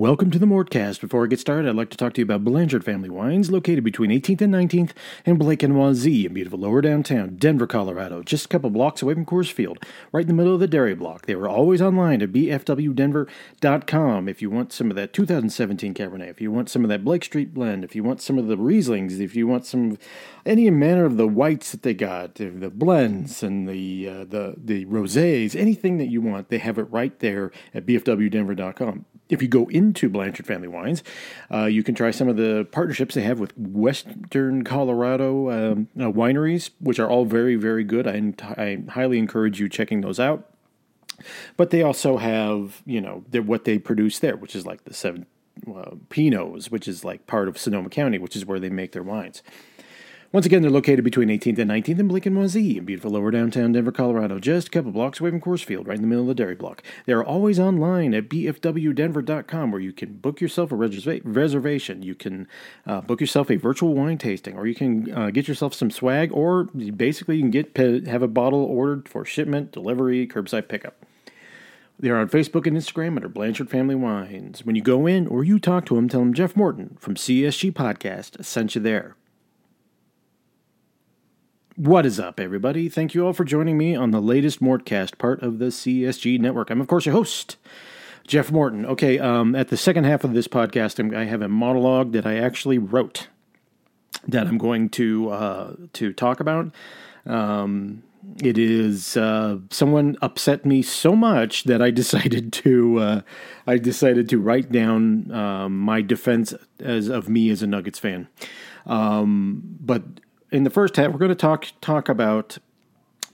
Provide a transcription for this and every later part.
Welcome to the Mortcast. Before I get started, I'd like to talk to you about Blanchard Family Wines, located between 18th and 19th and Blake and Wazee in beautiful lower downtown Denver, Colorado, just a couple blocks away from Coors Field, right in the middle of the dairy block. They were always online at bfwdenver.com if you want some of that 2017 Cabernet, if you want some of that Blake Street blend, if you want some of the Rieslings, if you want some any manner of the whites that they got, the blends and the uh, the the rosés, anything that you want, they have it right there at bfwdenver.com if you go into Blanchard Family Wines, uh, you can try some of the partnerships they have with Western Colorado um, uh, wineries, which are all very, very good. I, I, highly encourage you checking those out. But they also have, you know, what they produce there, which is like the seven uh, Pinots, which is like part of Sonoma County, which is where they make their wines. Once again, they're located between 18th and 19th and and Wazee in beautiful lower downtown Denver, Colorado, just a couple blocks away from Coors Field, right in the middle of the dairy block. They're always online at bfwdenver.com where you can book yourself a reserva- reservation. You can uh, book yourself a virtual wine tasting, or you can uh, get yourself some swag, or basically you can get have a bottle ordered for shipment, delivery, curbside pickup. They're on Facebook and Instagram under Blanchard Family Wines. When you go in or you talk to them, tell them Jeff Morton from CSG Podcast sent you there. What is up, everybody? Thank you all for joining me on the latest Mortcast, part of the CSG network. I'm, of course, your host, Jeff Morton. Okay, um, at the second half of this podcast, I have a monologue that I actually wrote that I'm going to uh, to talk about. Um, it is uh, someone upset me so much that I decided to uh, I decided to write down um, my defense as of me as a Nuggets fan. Um, but in the first half, we're going to talk talk about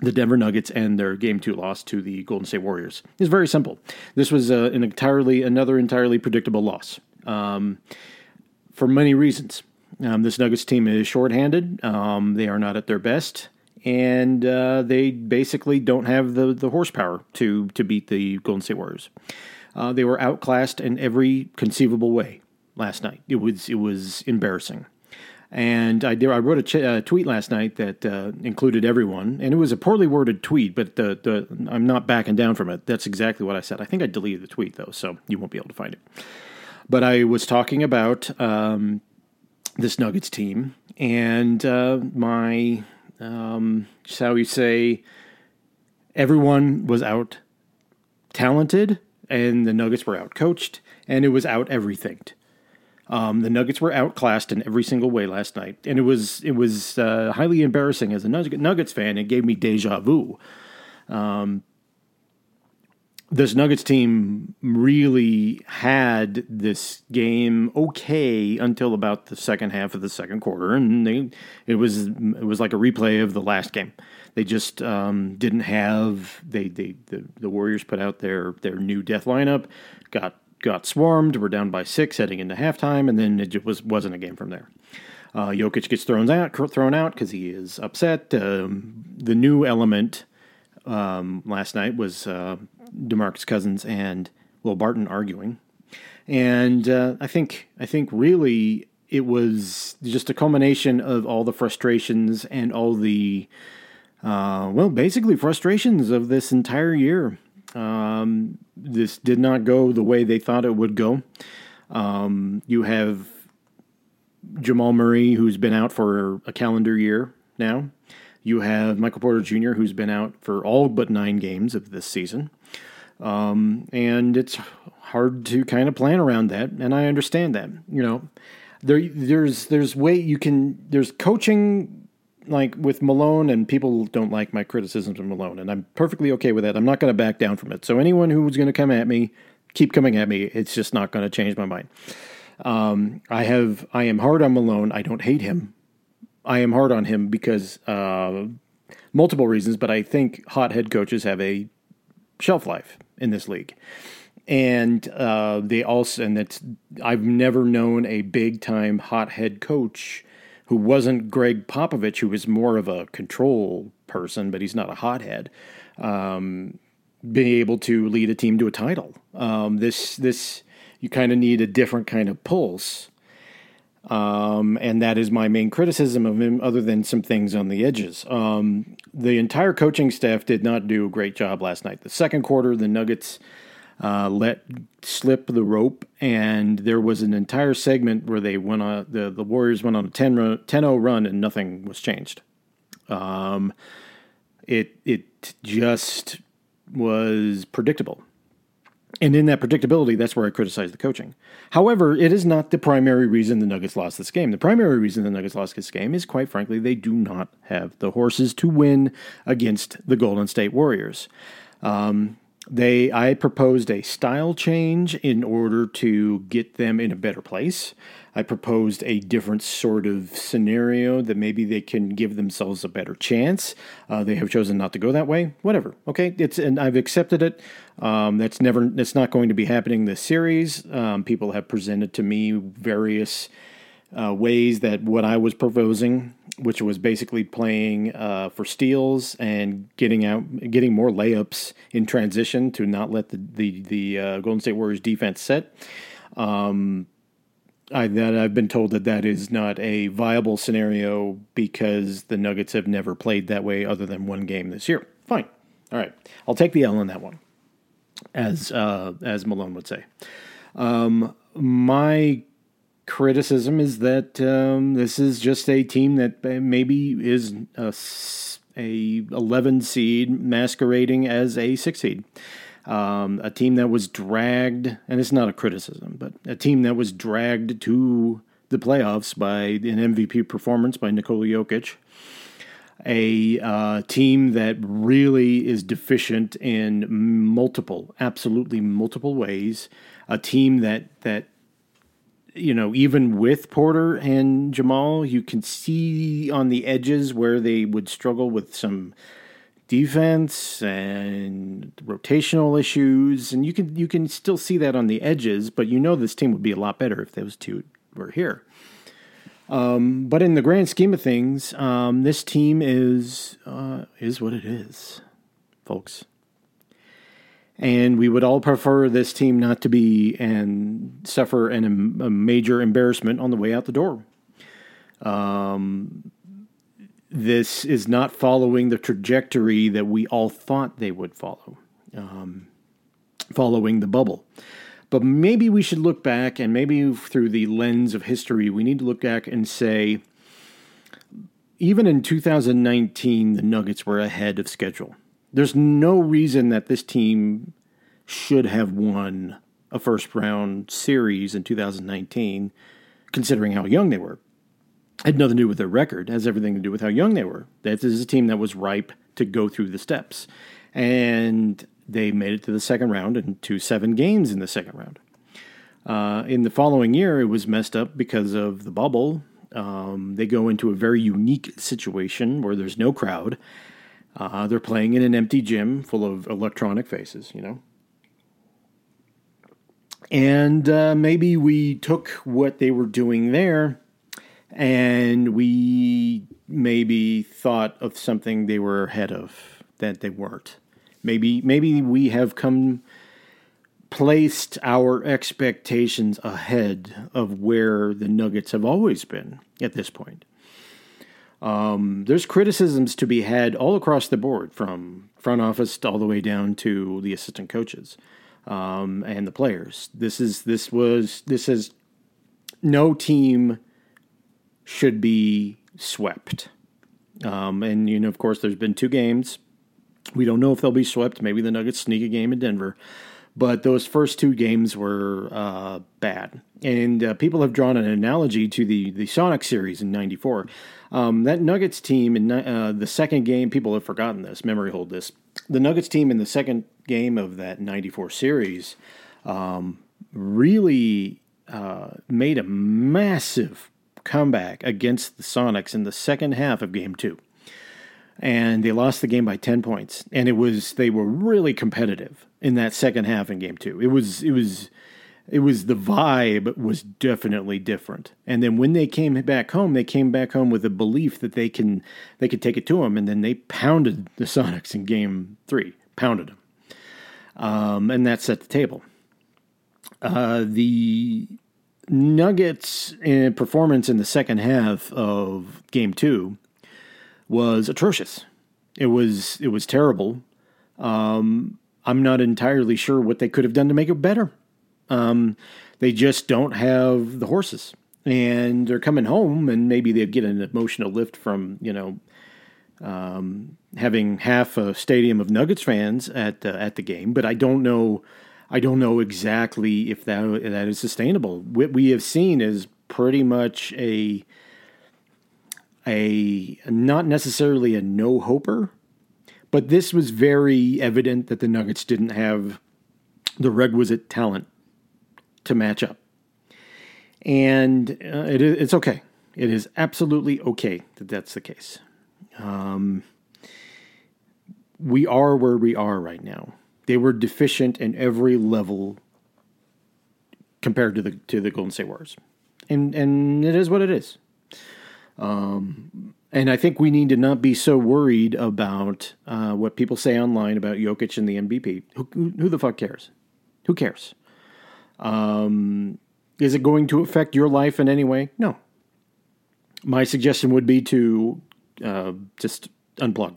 the Denver Nuggets and their game two loss to the Golden State Warriors. It's very simple. This was uh, an entirely another entirely predictable loss um, for many reasons. Um, this Nuggets team is shorthanded. Um, they are not at their best, and uh, they basically don't have the the horsepower to to beat the Golden State Warriors. Uh, they were outclassed in every conceivable way last night. It was it was embarrassing. And I did. I wrote a ch- uh, tweet last night that uh, included everyone, and it was a poorly worded tweet, but the, the I'm not backing down from it. That's exactly what I said. I think I deleted the tweet though, so you won't be able to find it. But I was talking about um, this Nuggets team and uh, my, um, how you say, everyone was out talented, and the Nuggets were out coached, and it was out everything. Um, the Nuggets were outclassed in every single way last night, and it was it was uh, highly embarrassing as a Nuggets fan. It gave me deja vu. Um, this Nuggets team really had this game okay until about the second half of the second quarter, and they it was it was like a replay of the last game. They just um, didn't have they they the, the Warriors put out their their new death lineup, got got swarmed. We're down by six heading into halftime, and then it was wasn't a game from there. Uh, Jokic gets thrown out thrown out because he is upset. Um, the new element um, last night was uh, Demarcus Cousins and Will Barton arguing, and uh, I think I think really it was just a culmination of all the frustrations and all the uh, well, basically frustrations of this entire year. Um, this did not go the way they thought it would go. Um, you have Jamal Murray, who's been out for a calendar year now. You have Michael Porter Jr., who's been out for all but nine games of this season. Um, and it's hard to kind of plan around that, and I understand that. You know, there there's there's way you can there's coaching like with Malone, and people don't like my criticisms of Malone, and I'm perfectly okay with that. I'm not going to back down from it. So anyone who's going to come at me, keep coming at me. It's just not going to change my mind. Um, I have I am hard on Malone. I don't hate him. I am hard on him because uh, multiple reasons, but I think hot head coaches have a shelf life in this league. And uh, they also, and that's, I've never known a big time hot head coach who wasn't Gregg Popovich, who was more of a control person, but he's not a hothead, um, being able to lead a team to a title. Um, this this you kind of need a different kind of pulse. Um, and that is my main criticism of him, other than some things on the edges. Um, the entire coaching staff did not do a great job last night. The second quarter, the Nuggets uh, let slip the rope, and there was an entire segment where they went on the the Warriors went on a 10 0 run and nothing was changed. Um, it it just was predictable. And in that predictability, that's where I criticize the coaching. However, it is not the primary reason the Nuggets lost this game. The primary reason the Nuggets lost this game is, quite frankly, they do not have the horses to win against the Golden State Warriors. Um, they, I proposed a style change in order to get them in a better place. I proposed a different sort of scenario that maybe they can give themselves a better chance. Uh, they have chosen not to go that way. Whatever. Okay, it's and I've accepted it. Um, that's never. That's not going to be happening this series. Um, people have presented to me various uh, ways that what I was proposing, which was basically playing uh, for steals and getting out, getting more layups in transition to not let the the the uh, Golden State Warriors defense set. Um, I, that I've been told that that is not a viable scenario because the Nuggets have never played that way other than one game this year. Fine, all right, I'll take the L on that one, as uh, as Malone would say. Um, my criticism is that um, this is just a team that maybe is a, a 11 seed masquerading as a six seed. Um, a team that was dragged, and it's not a criticism, but a team that was dragged to the playoffs by an MVP performance by Nikola Jokic. A uh, team that really is deficient in multiple, absolutely multiple ways. A team that that you know, even with Porter and Jamal, you can see on the edges where they would struggle with some defense and rotational issues, and you can you can still see that on the edges. But you know this team would be a lot better if those two were here. Um, but in the grand scheme of things, um, this team is uh, is what it is, folks. And we would all prefer this team not to be and suffer an, a major embarrassment on the way out the door. Um, this is not following the trajectory that we all thought they would follow, um, following the bubble. But maybe we should look back, and maybe through the lens of history, we need to look back and say, even in 2019, the Nuggets were ahead of schedule. There's no reason that this team should have won a first round series in 2019, considering how young they were It had nothing to do with their record. It has everything to do with how young they were. That This is a team that was ripe to go through the steps, and they made it to the second round and to seven games in the second round. Uh, in the following year, it was messed up because of the bubble. Um, they go into a very unique situation where there's no crowd. Uh, they're playing in an empty gym full of electronic faces, you know. And uh, maybe we took what they were doing there and we maybe thought of something they were ahead of that they weren't. Maybe maybe we have come placed our expectations ahead of where the Nuggets have always been at this point. Um, there's criticisms to be had all across the board, from front office all the way down to the assistant coaches um, and the players. This is this was this is no team should be swept. Um, and, you know, of course, there's been two games. We don't know if they'll be swept. Maybe the Nuggets sneak a game in Denver. But those first two games were uh, bad. And uh, people have drawn an analogy to the, the Sonic series in 94. Um, that Nuggets team in uh, the second game, people have forgotten this, memory hold this. The Nuggets team in the second game of that 94 series um, really uh, made a massive comeback against the Sonics in the second half of game two. And they lost the game by 10 points. And it was, they were really competitive in that second half in game two. It was, it was, it was the vibe was definitely different. And then when they came back home, they came back home with a belief that they can, they could take it to them. And then they pounded the Sonics in game three, pounded them. Um, and that set the table. Uh, the Nuggets' performance in the second half of Game Two was atrocious. It was it was terrible. Um, I'm not entirely sure what they could have done to make it better. Um, they just don't have the horses, and they're coming home, and maybe they get an emotional lift from you know um, having half a stadium of Nuggets fans at uh, at the game. But I don't know, I don't know exactly if that that is sustainable. What we have seen is pretty much a a not necessarily a no hoper, but this was very evident that the Nuggets didn't have the requisite talent to match up. And uh, it, it's okay. It is absolutely okay that that's the case. Um, we are where we are right now. They were deficient in every level compared to the to the Golden State Warriors, and and it is what it is. Um, and I think we need to not be so worried about uh, what people say online about Jokic and the MVP. Who, who the fuck cares? Who cares? Um, is it going to affect your life in any way? No. My suggestion would be to uh, just unplug,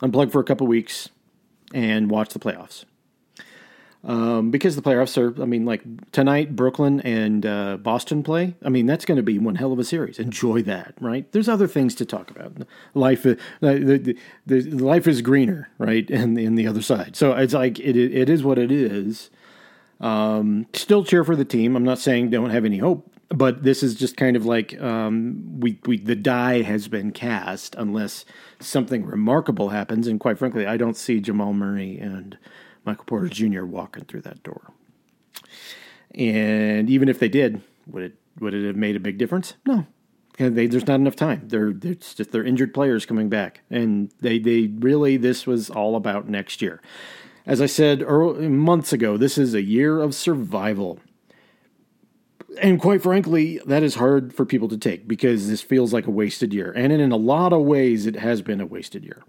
unplug for a couple weeks, and watch the playoffs. Um, because the playoffs are, I mean, like tonight, Brooklyn and uh, Boston play. I mean, that's going to be one hell of a series. Enjoy that, right? There's other things to talk about. Life, uh, the, the, the, life is greener, right? And in the other side. So it's like it, it is what it is. Um, still cheer for the team. I'm not saying don't have any hope, but this is just kind of like um, we, we the die has been cast unless something remarkable happens. And quite frankly, I don't see Jamal Murray and Michael Porter Jr. walking through that door. And even if they did, would it would it have made a big difference? No, they, there's not enough time. They're they're just they're injured players coming back, and they they really this was all about next year. As I said early, months ago, this is a year of survival. And quite frankly, that is hard for people to take because this feels like a wasted year. And in a lot of ways, it has been a wasted year.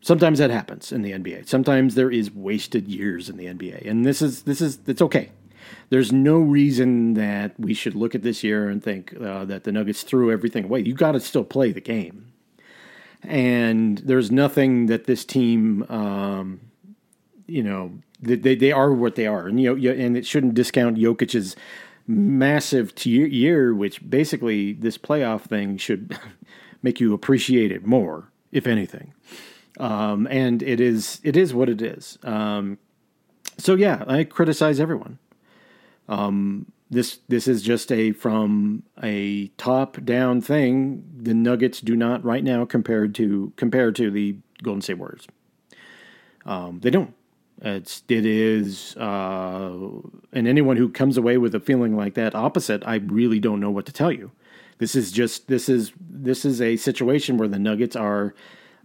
Sometimes that happens in the NBA. Sometimes there is wasted years in the NBA. And this is, this is, it's okay. There's no reason that we should look at this year and think uh, that the Nuggets threw everything away. You got to still play the game. And there's nothing that this team, um, you know, they, they are what they are, and you know, and it shouldn't discount Jokic's massive year, which basically this playoff thing should make you appreciate it more, if anything. Um, and it is it is what it is. Um, so yeah, I criticize everyone. Um, this this is just a from a top down thing. The Nuggets do not right now compared to compared to the Golden State Warriors. Um, they don't. It's it is, uh, and anyone who comes away with a feeling like that opposite, I really don't know what to tell you. This is just this is this is a situation where the Nuggets are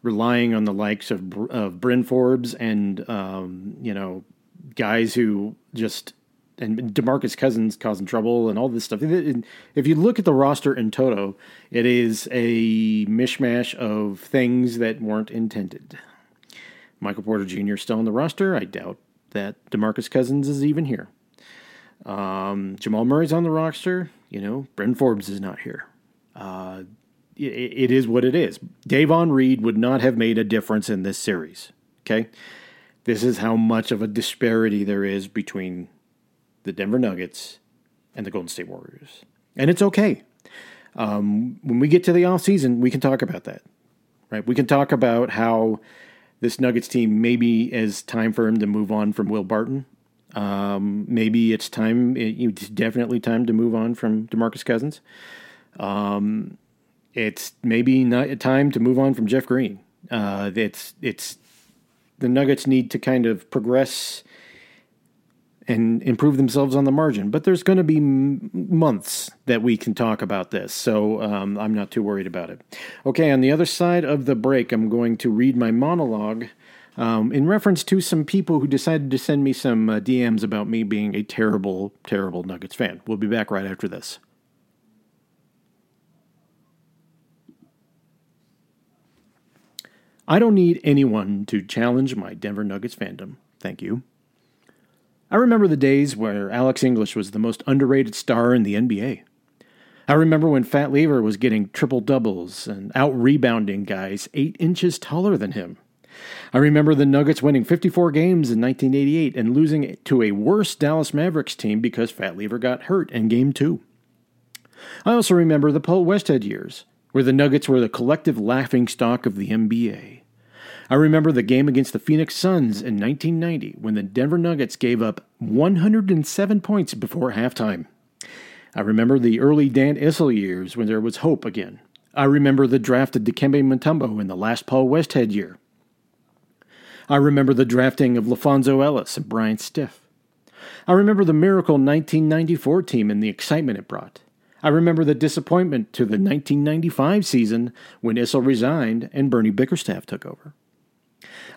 relying on the likes of of Bryn Forbes and um, you know guys who just and Demarcus Cousins causing trouble and all this stuff. If you look at the roster in toto, it is a mishmash of things that weren't intended. Michael Porter Jr. still on the roster. I doubt that Demarcus Cousins is even here. Um, Jamal Murray's on the roster. You know, Bryn Forbes is not here. Uh, it, it is what it is. Davon Reed would not have made a difference in this series. Okay, this is how much of a disparity there is between the Denver Nuggets and the Golden State Warriors, and it's okay. Um, when we get to the off season, we can talk about that. Right? We can talk about how this Nuggets team maybe is time for him to move on from Will Barton. Um, maybe it's time. It's definitely time to move on from Demarcus Cousins. Um, it's maybe not time to move on from Jeff Green. Uh, it's it's the Nuggets need to kind of progress and improve themselves on the margin. But there's going to be m- months that we can talk about this, so um, I'm not too worried about it. Okay, on the other side of the break, I'm going to read my monologue. Um, in reference to some people who decided to send me some uh, DMs about me being a terrible, terrible Nuggets fan. We'll be back right after this. I don't need anyone to challenge my Denver Nuggets fandom. Thank you. I remember the days where Alex English was the most underrated star in the NBA. I remember when Fat Lever was getting triple doubles and out rebounding guys eight inches taller than him. I remember the Nuggets winning 54 games in 1988 and losing to a worse Dallas Mavericks team because Fat Lever got hurt in Game 2. I also remember the Paul Westhead years, where the Nuggets were the collective laughing stock of the NBA. I remember the game against the Phoenix Suns in 1990 when the Denver Nuggets gave up 107 points before halftime. I remember the early Dan Issel years when there was hope again. I remember the draft of Dikembe Mutombo in the last Paul Westhead year. I remember the drafting of LaPhonso Ellis and Bryant Stith. I remember the miracle 1994 team and the excitement it brought. I remember the disappointment to the 1995 season when Issel resigned and Bernie Bickerstaff took over.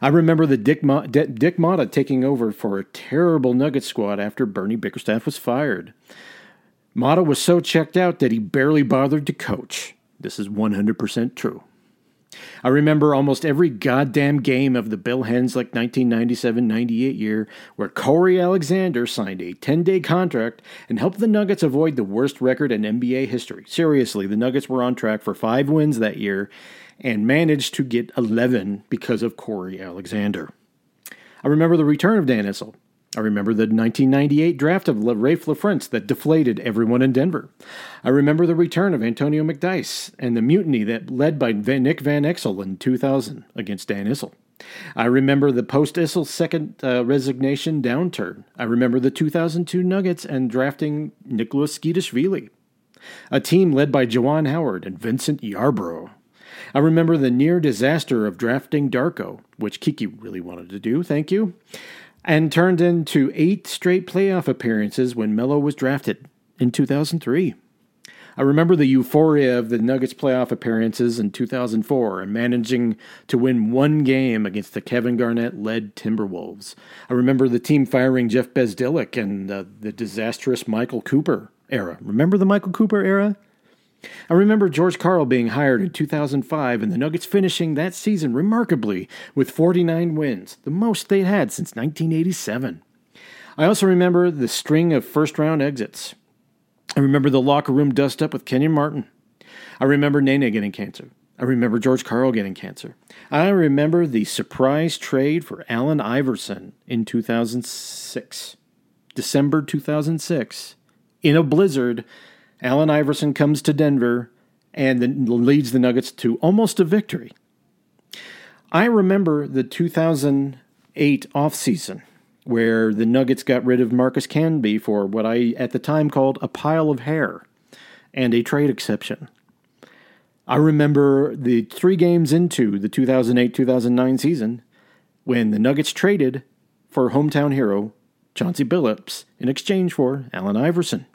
I remember the Dick, Mo- D- Dick Motta taking over for a terrible Nugget squad after Bernie Bickerstaff was fired. Motta was so checked out that he barely bothered to coach. This is 100% true. I remember almost every goddamn game of the Bill Hanzlik 1997 98 year where Corey Alexander signed a 10 day contract and helped the Nuggets avoid the worst record in NBA history. Seriously, the Nuggets were on track for five wins that year and managed to get 11 because of Corey Alexander. I remember the return of Dan Issel. I remember the 1998 draft of Raef LaFrentz that deflated everyone in Denver. I remember the return of Antonio McDyess and the mutiny that led by Nick Van Exel in 2000 against Dan Issel. I remember the post Issel second uh, resignation downturn. I remember the 2002 Nuggets and drafting Nicholas Tskitishvili, a team led by Juwan Howard and Vincent Yarbrough. I remember the near disaster of drafting Darko, which Kiki really wanted to do, thank you and turned into eight straight playoff appearances when Melo was drafted in 2003. I remember the euphoria of the Nuggets playoff appearances in 2004 and managing to win one game against the Kevin Garnett led Timberwolves. I remember the team firing Jeff Bzdelik and uh, the disastrous Michael Cooper era. Remember the Michael Cooper era? I remember George Karl being hired in 2005 and the Nuggets finishing that season remarkably with 49 wins, the most they'd had since 1987. I also remember the string of first round exits. I remember the locker room dust up with Kenyon Martin. I remember Nene getting cancer. I remember George Karl getting cancer. I remember the surprise trade for Allen Iverson in 2006. December 2006. In a blizzard, Allen Iverson comes to Denver and leads the Nuggets to almost a victory. I remember the 2008 offseason where the Nuggets got rid of Marcus Camby for what I at the time called a pile of hair and a trade exception. I remember the three games into the 2008 2009 season when the Nuggets traded for hometown hero Chauncey Billups in exchange for Allen Iverson.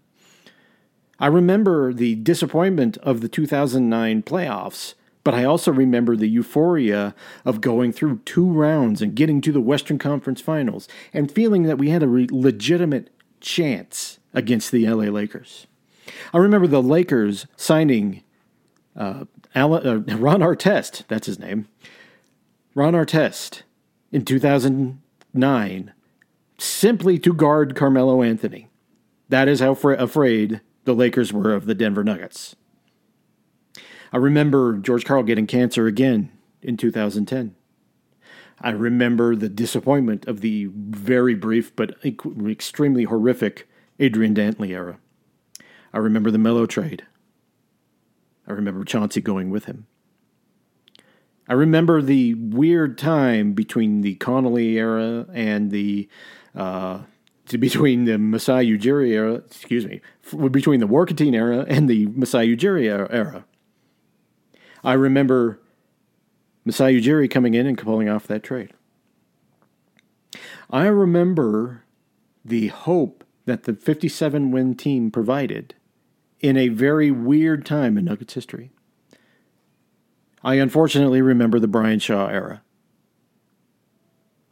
I remember the disappointment of the 2009 playoffs, but I also remember the euphoria of going through two rounds and getting to the Western Conference Finals and feeling that we had a re- legitimate chance against the LA Lakers. I remember the Lakers signing uh, Alan, uh, Ron Artest, that's his name, Ron Artest in 2009 simply to guard Carmelo Anthony. That is how fra- afraid the Lakers were of the Denver Nuggets. I remember George Karl getting cancer again in 2010. I remember the disappointment of the very brief but extremely horrific Adrian Dantley era. I remember the Melo trade. I remember Chauncey going with him. I remember the weird time between the Connelly era and the uh, between the Masai Ujiri era, excuse me, between the Warkentien era and the Masai Ujiri era. I remember Masai Ujiri coming in and pulling off that trade. I remember the hope that the 57 win team provided in a very weird time in Nuggets history. I unfortunately remember the Brian Shaw era.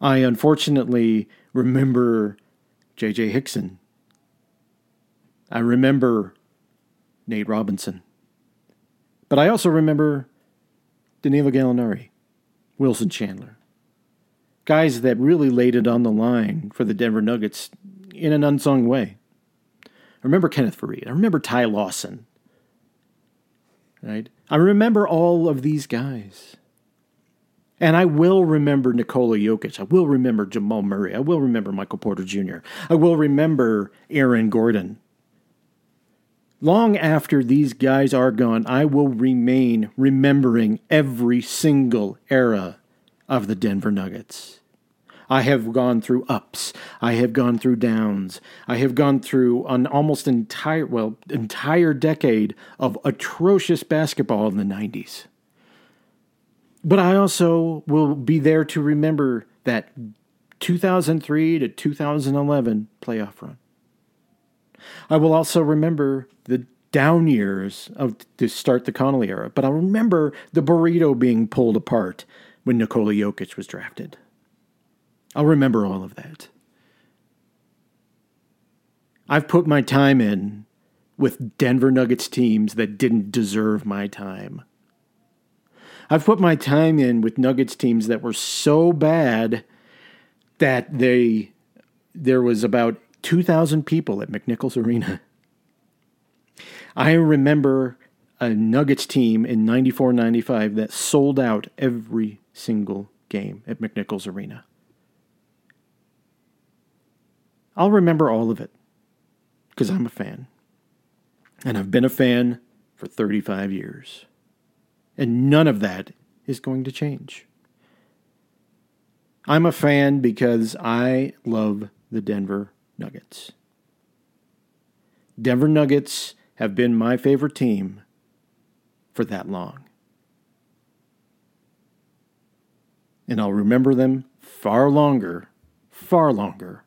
I unfortunately remember J.J. Hickson. I remember Nate Robinson. But I also remember Danilo Gallinari, Wilson Chandler. Guys that really laid it on the line for the Denver Nuggets in an unsung way. I remember Kenneth Faried. I remember Ty Lawson. Right? I remember all of these guys. And I will remember Nikola Jokic. I will remember Jamal Murray. I will remember Michael Porter Jr. I will remember Aaron Gordon. Long after these guys are gone, I will remain remembering every single era of the Denver Nuggets. I have gone through ups. I have gone through downs. I have gone through an almost entire, well, entire decade of atrocious basketball in the 90s. But I also will be there to remember that 2003 to 2011 playoff run. I will also remember the down years of to start the Connelly era, but I'll remember the burrito being pulled apart when Nikola Jokic was drafted. I'll remember all of that. I've put my time in with Denver Nuggets teams that didn't deserve my time. I've put my time in with Nuggets teams that were so bad that they there was about 2,000 people at McNichols Arena. I remember a Nuggets team in 94 95 that sold out every single game at McNichols Arena. I'll remember all of it because I'm a fan. And I've been a fan for 35 years. And none of that is going to change. I'm a fan because I love the Denver Nuggets. Denver Nuggets have been my favorite team for that long. And I'll remember them far longer, far longer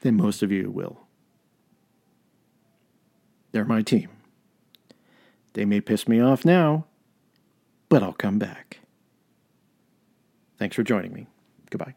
than most of you will. They're my team. They may piss me off now, but I'll come back. Thanks for joining me. Goodbye.